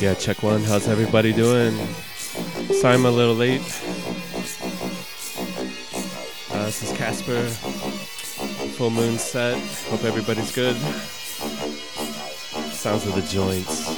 Yeah, check one. How's everybody doing? Sorry I'm a little late. Uh, this is Casper. Full moon set. Hope everybody's good. Sounds of the joints.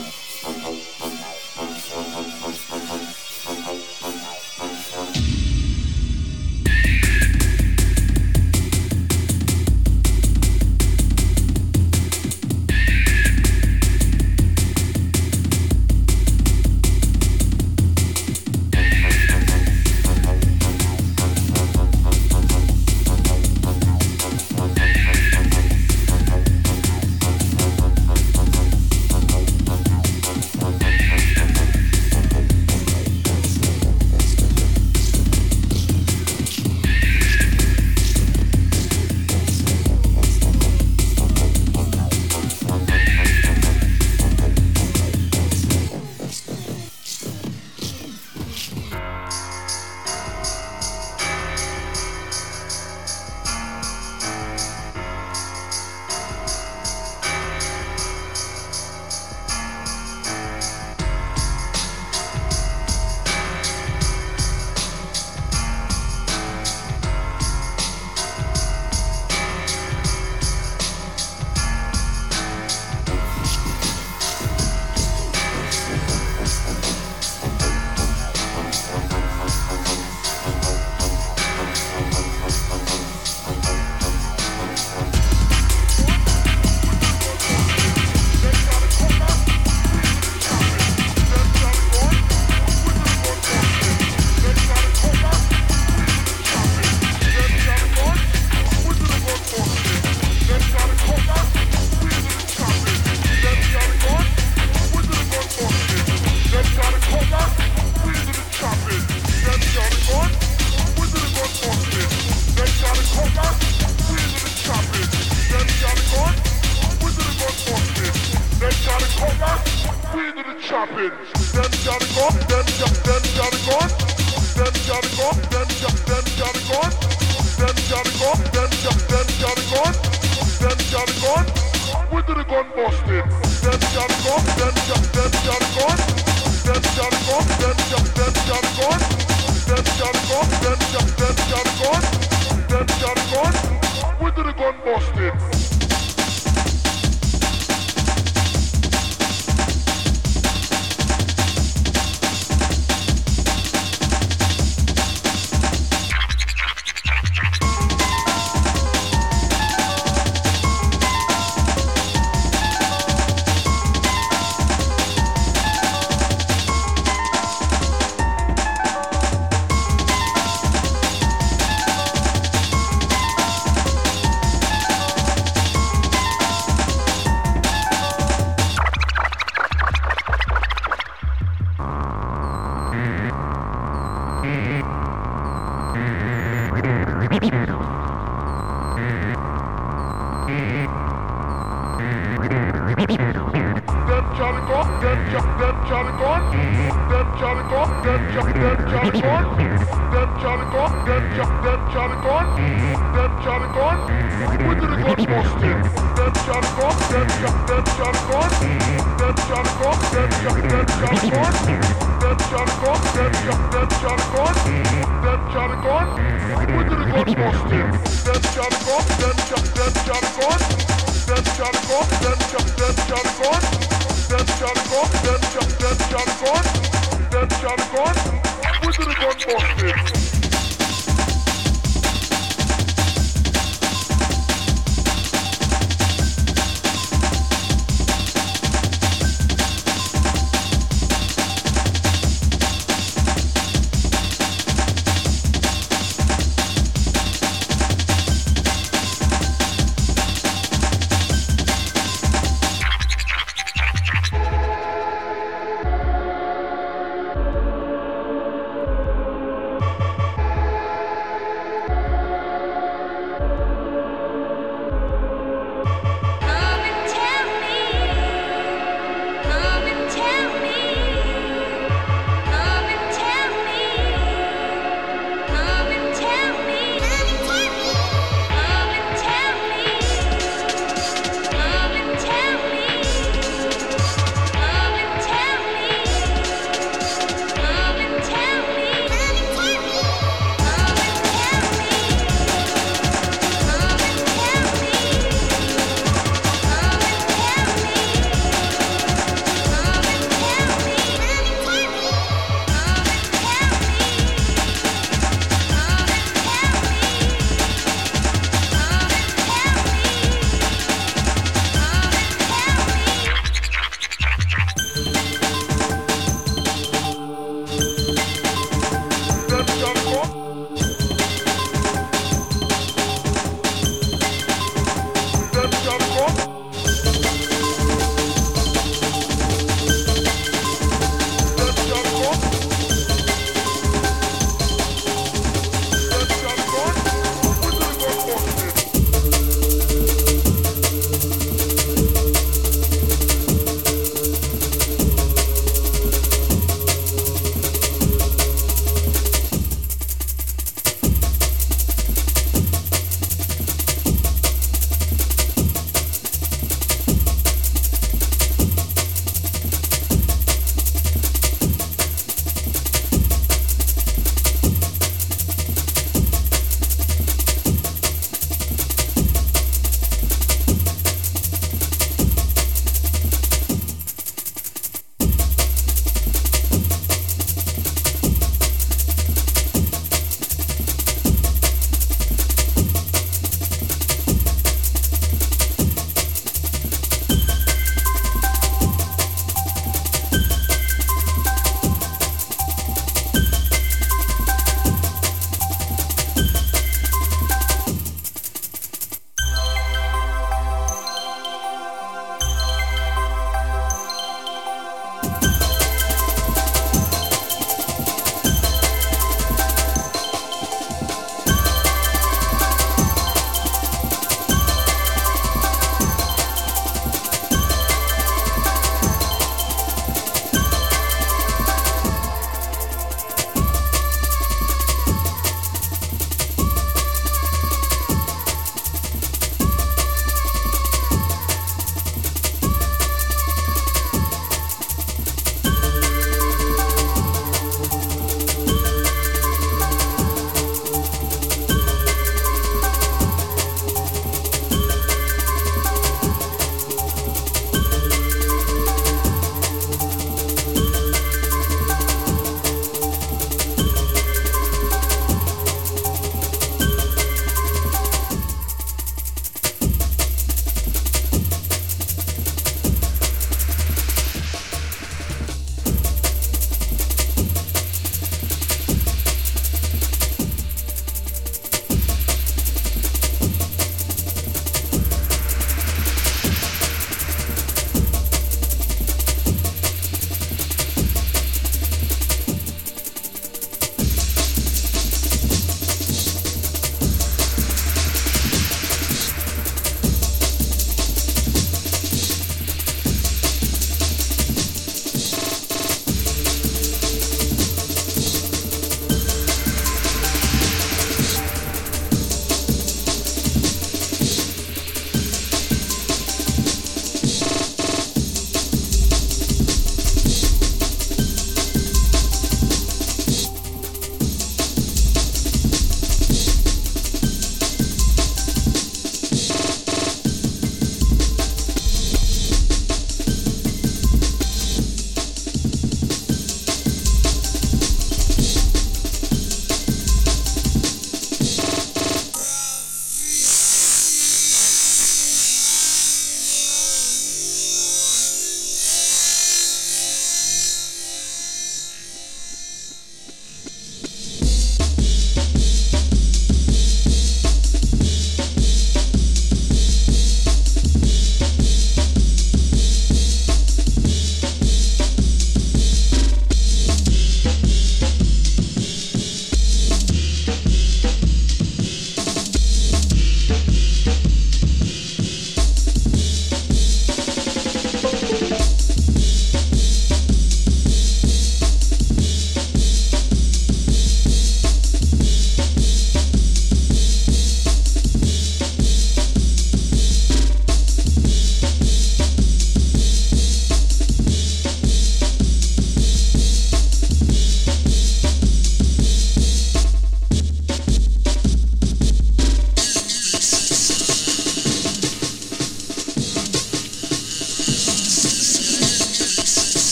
Then you gotta go, then you gotta go, then you gotta go, then you gotta go.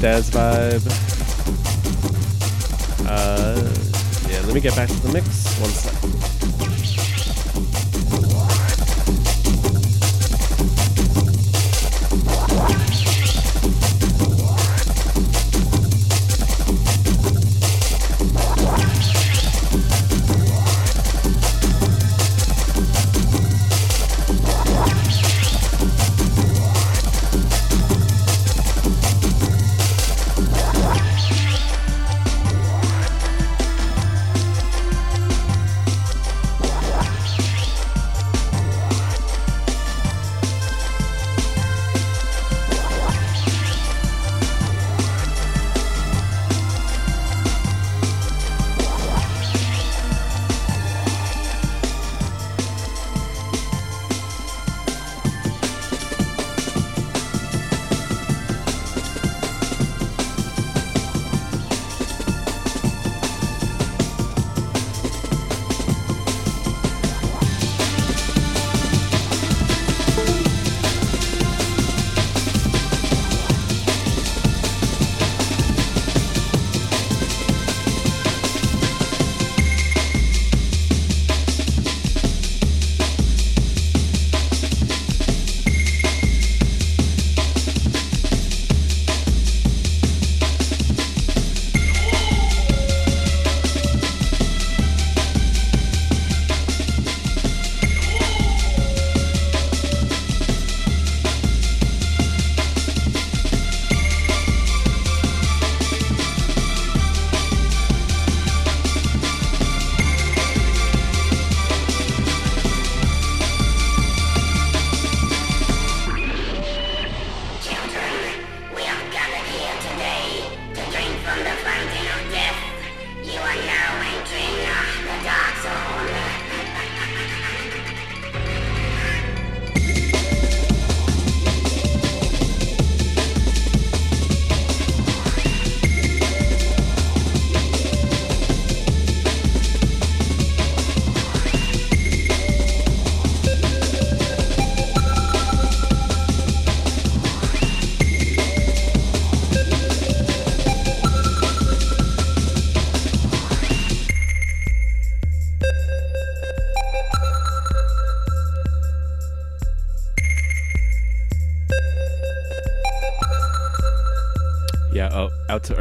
Daz Vibe. Uh, yeah, let me get back to the mix. One sec.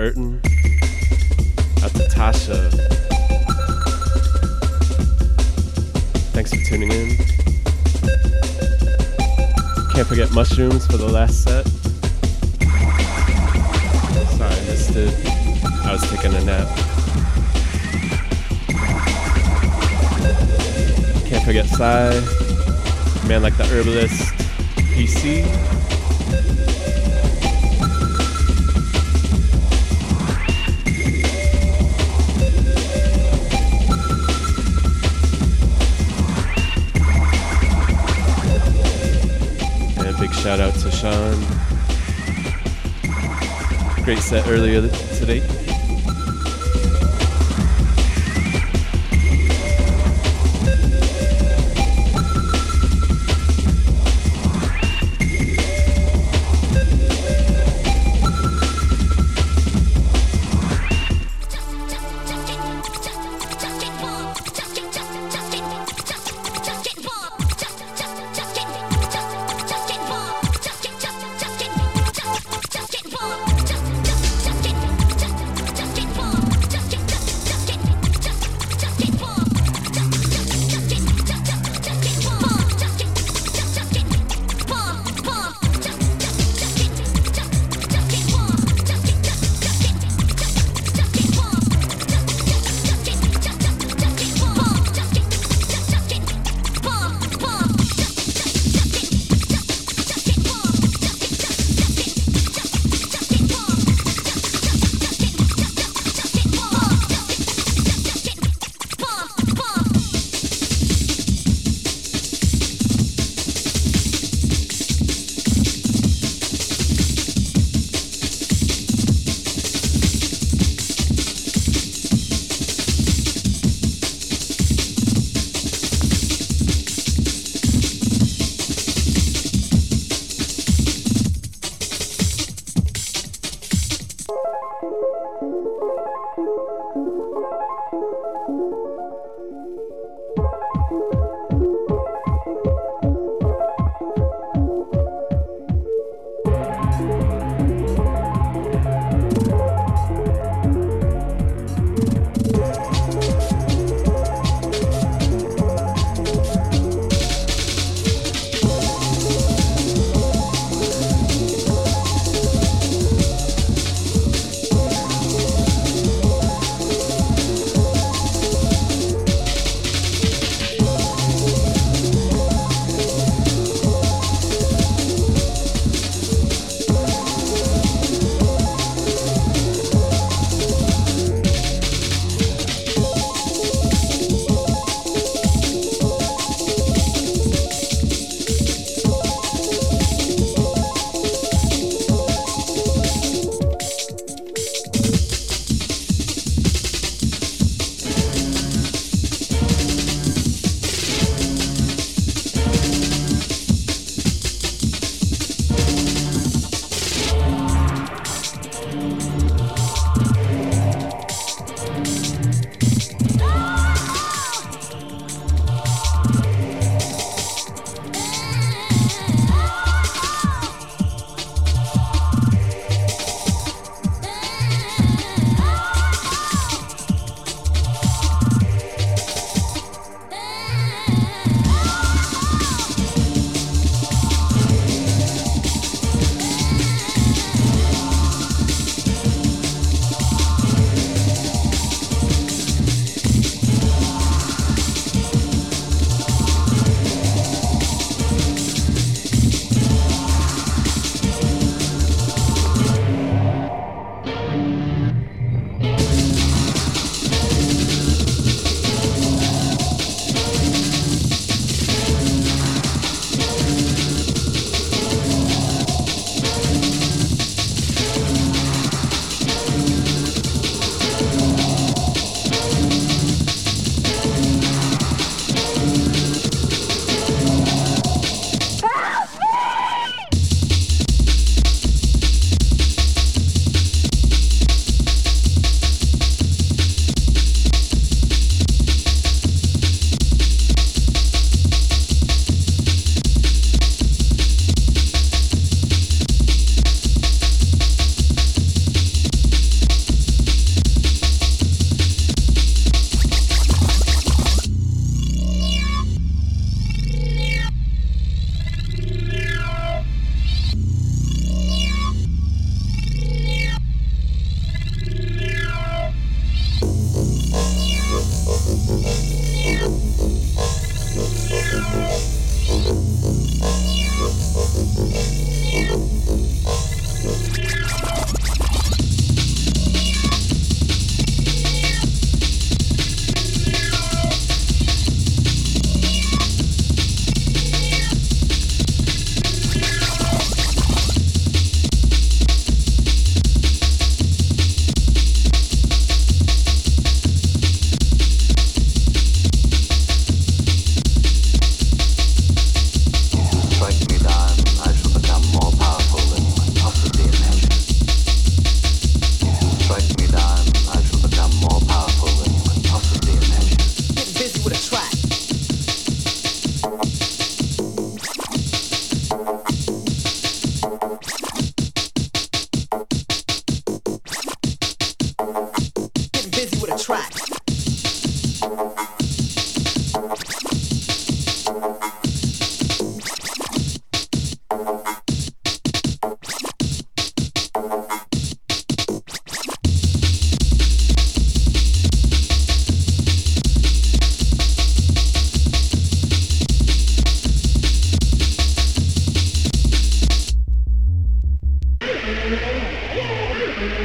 Urton. Out to Tasha. Thanks for tuning in. Can't forget mushrooms for the last set. Sorry, I missed it. I was taking a nap. Can't forget Psy. Man like the herbalist. Sean. Great set earlier today.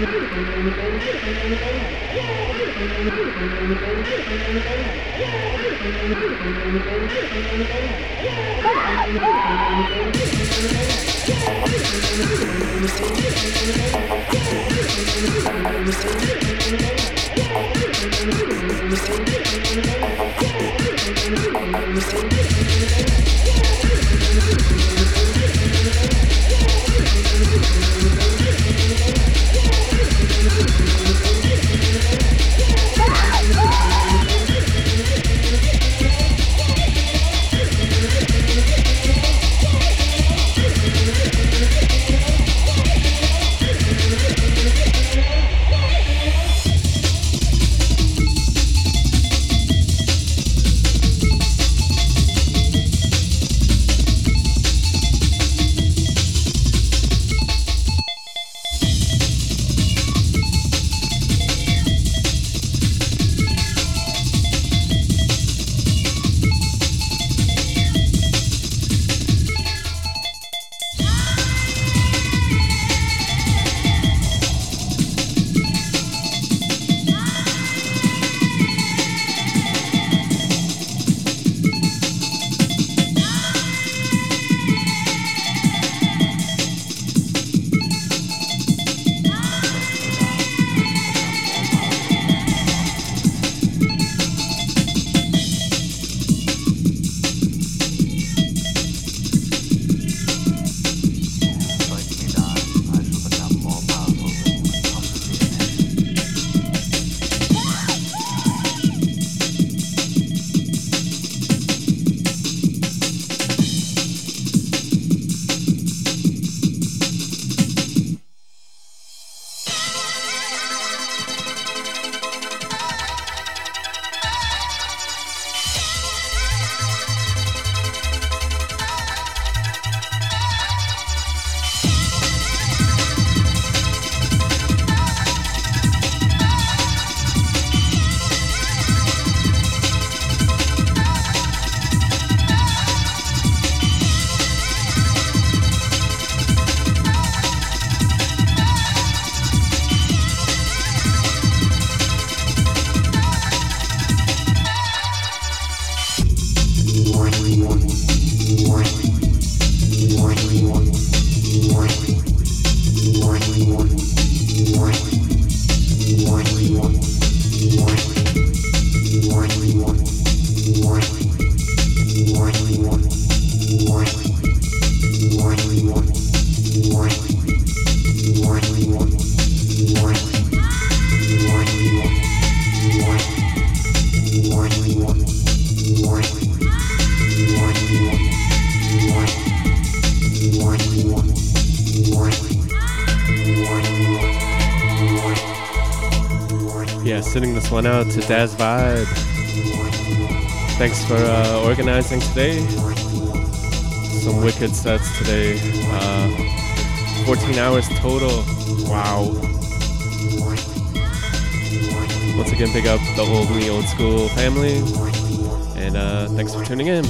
One Ah! Daz Vibe. Thanks for uh, organizing today. Some wicked sets today. Uh, 14 hours total. Wow. Once again, big up the old me, old school family. And uh, thanks for tuning in.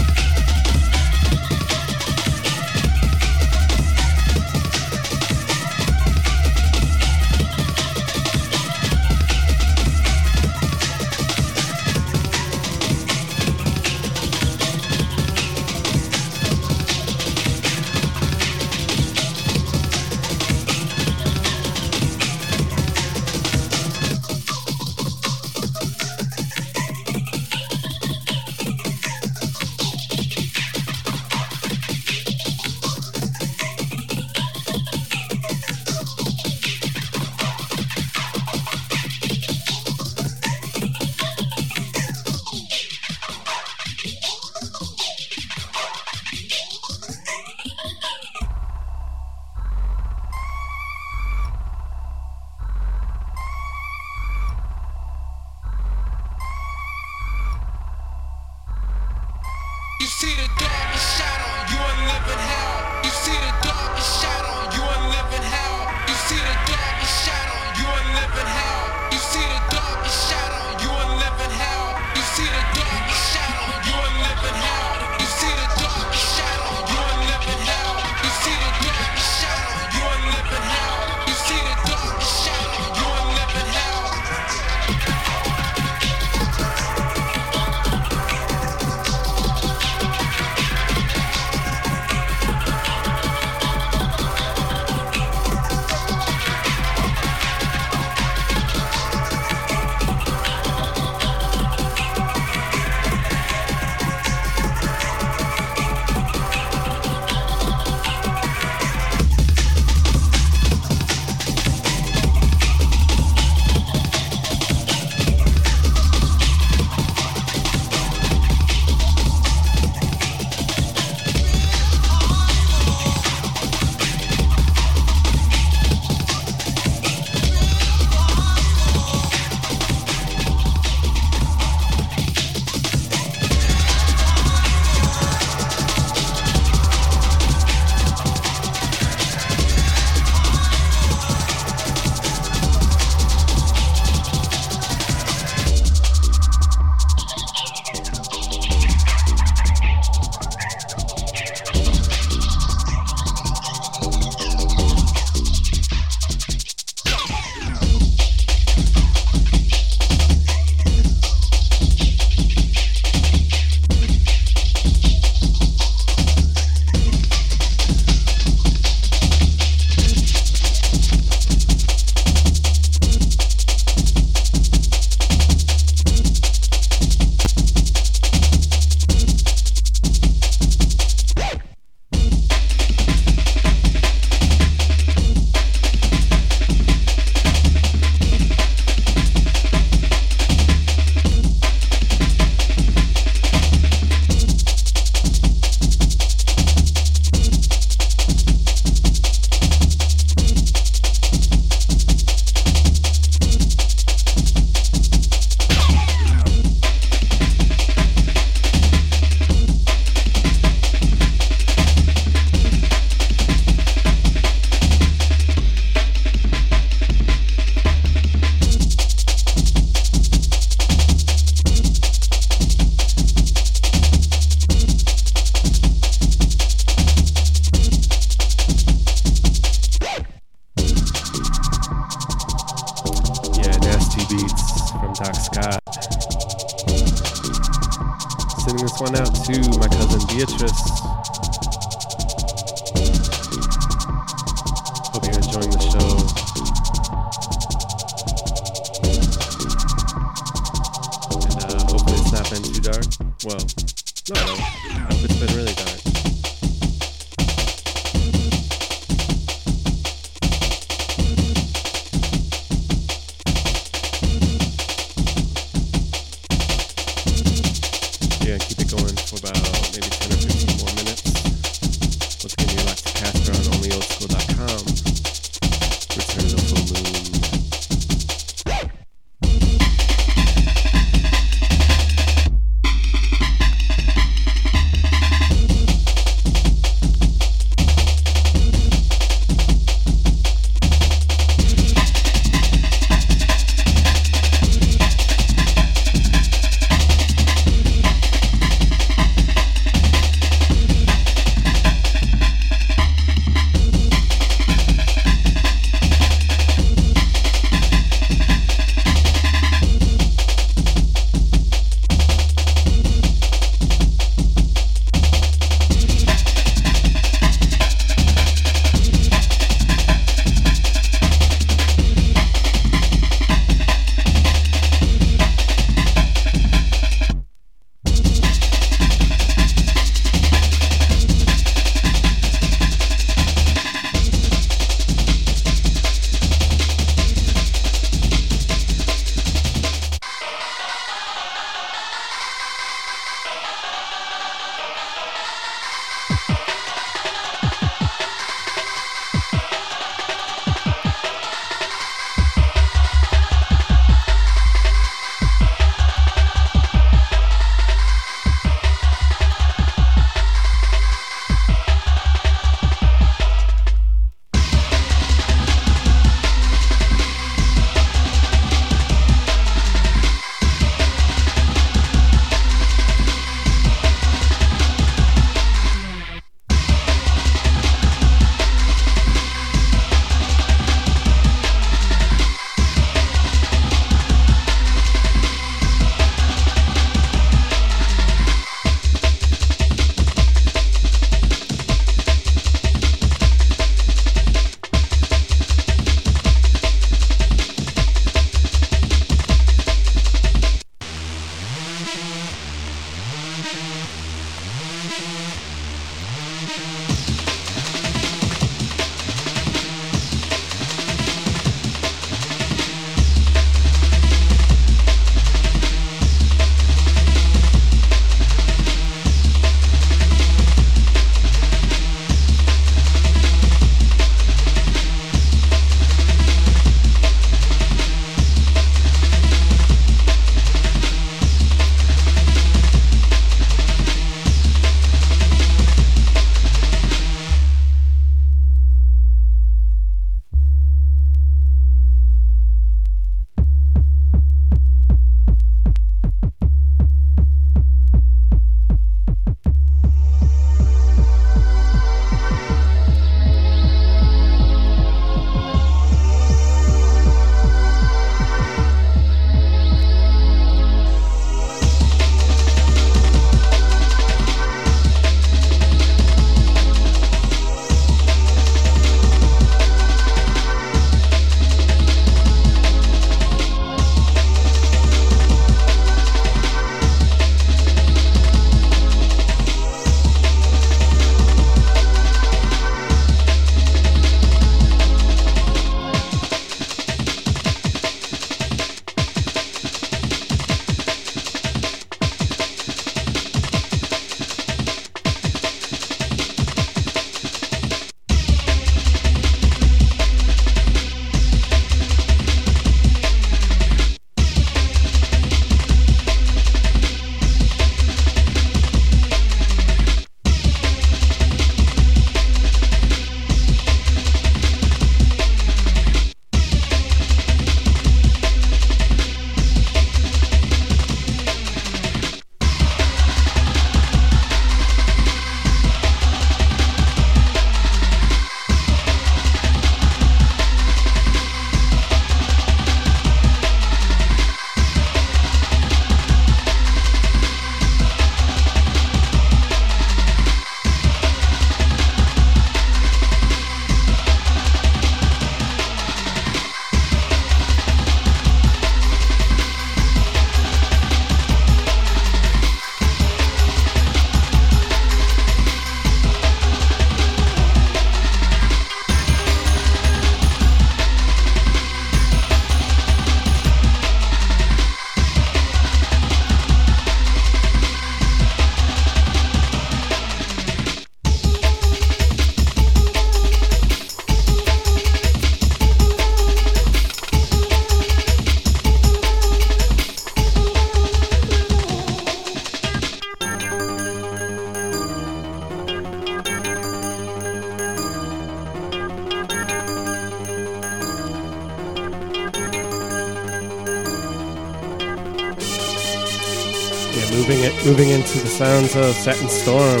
Moving it, moving into the sounds of Set and Storm.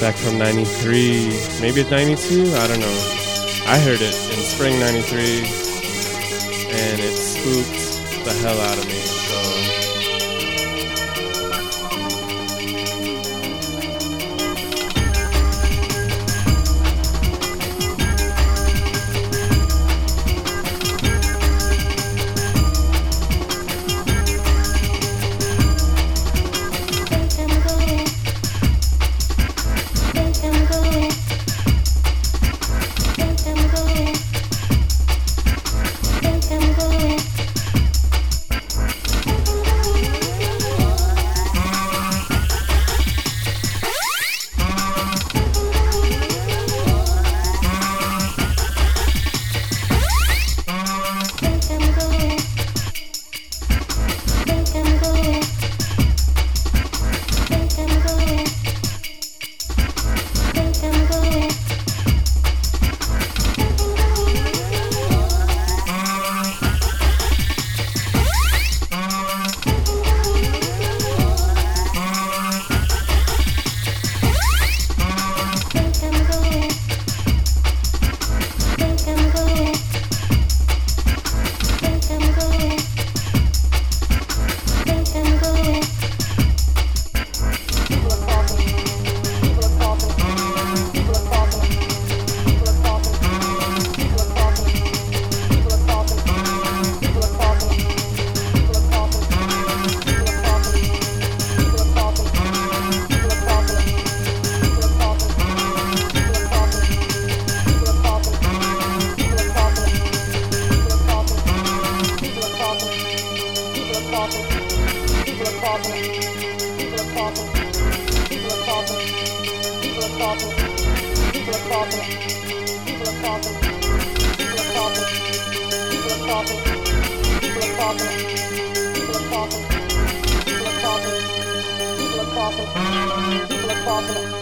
Back from 93, maybe it's 92, I don't know. I heard it in spring 93 and it spooked the hell out of me. People are talking. People are talking. People are talking. People are talking.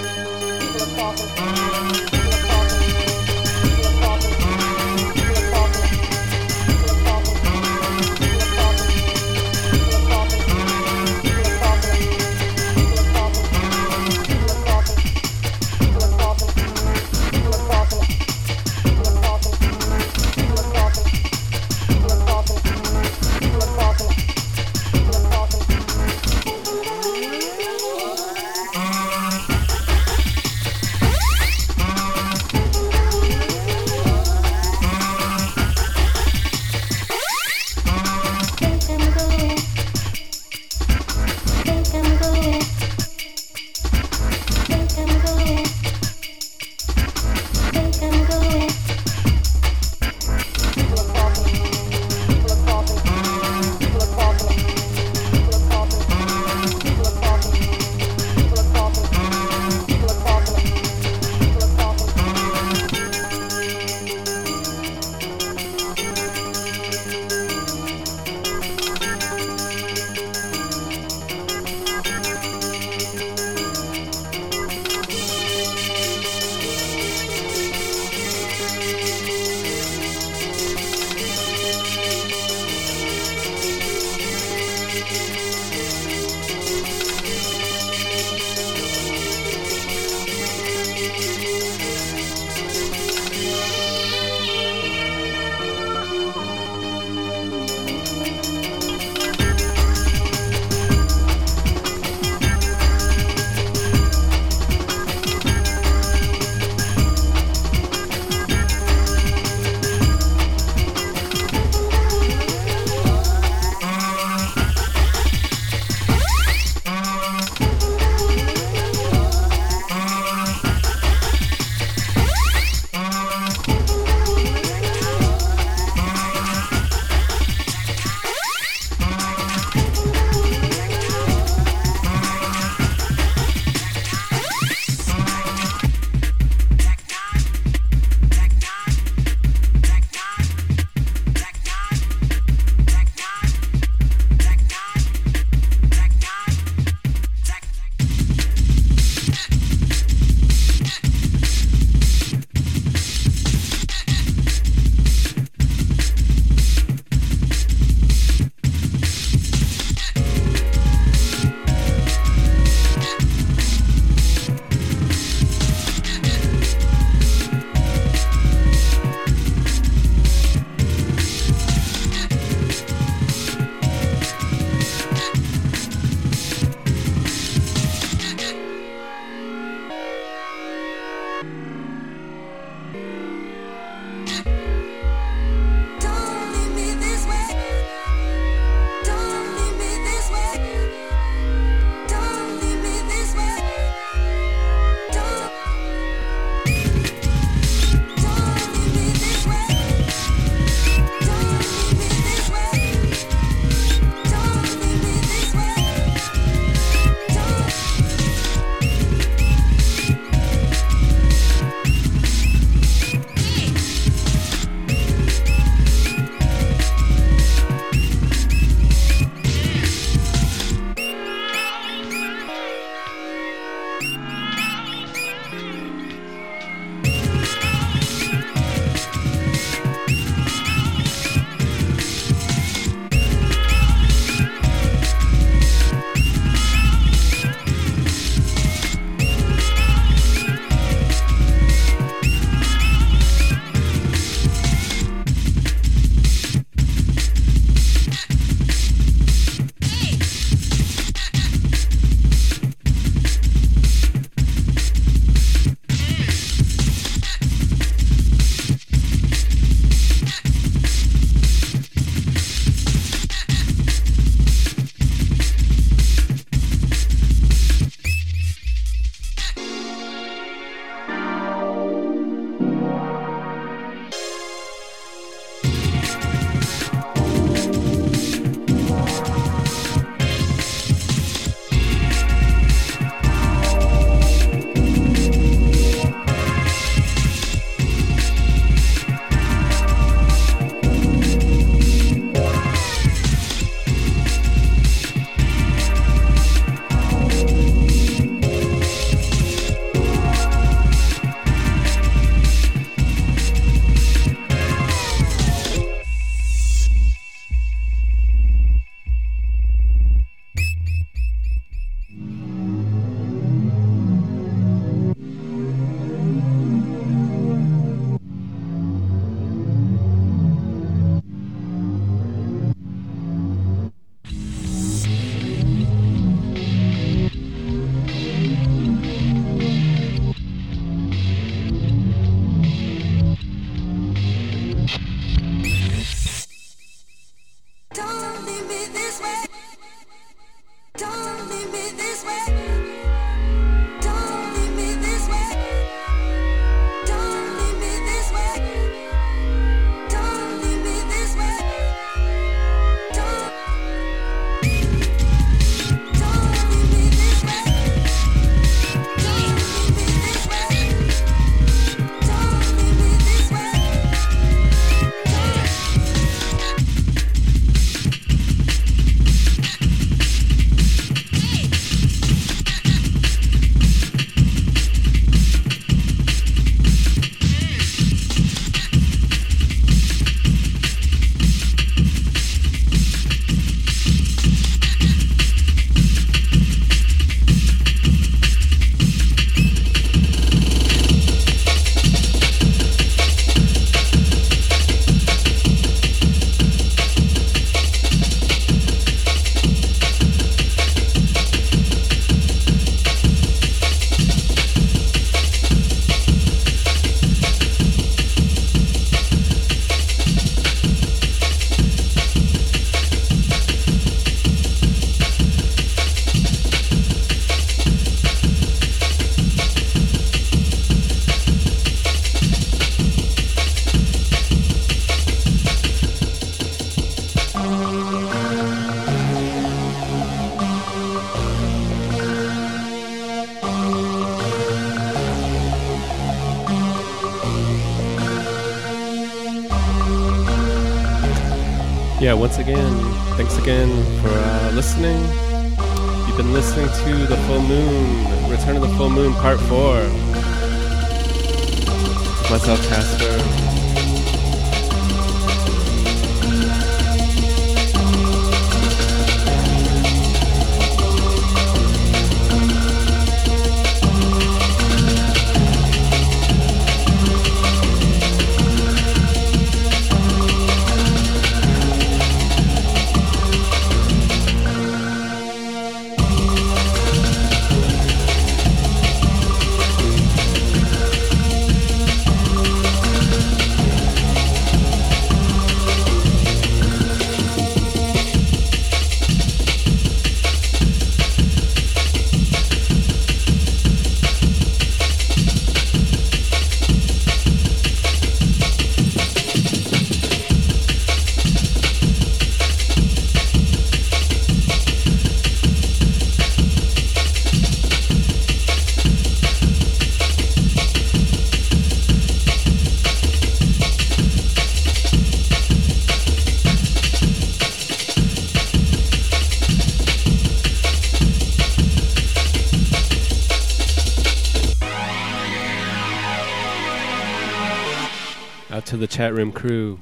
Chat room crew.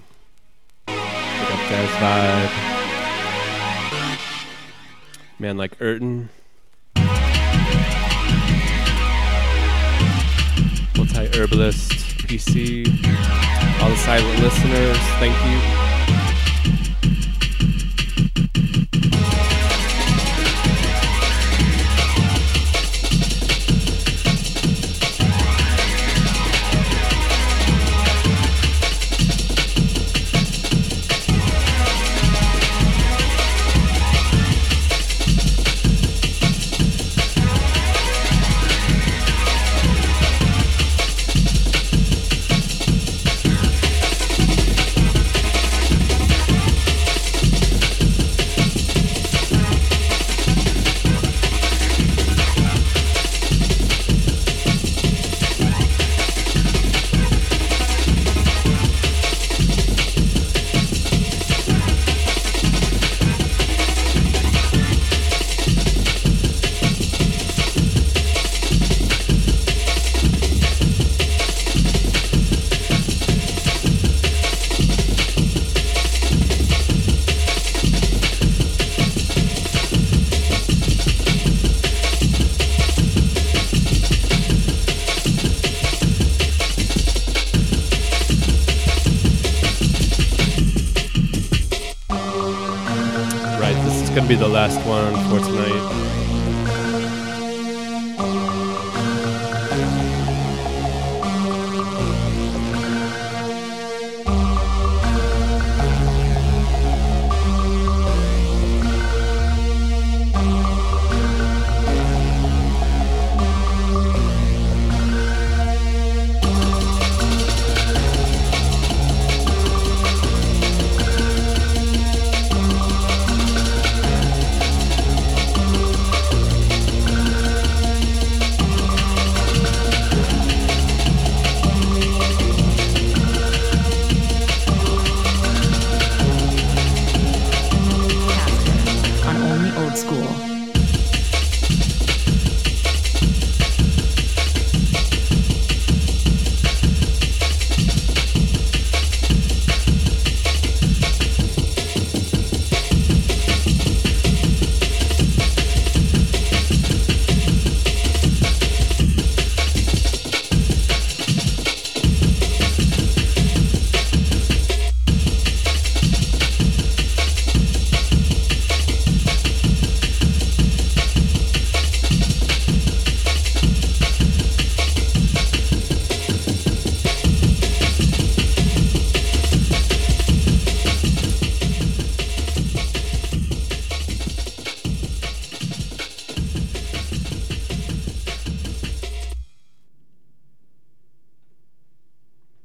Pick up Jazz Vibe. Man like Urton. Multi herbalist, PC, all the silent listeners, thank you. Last one for.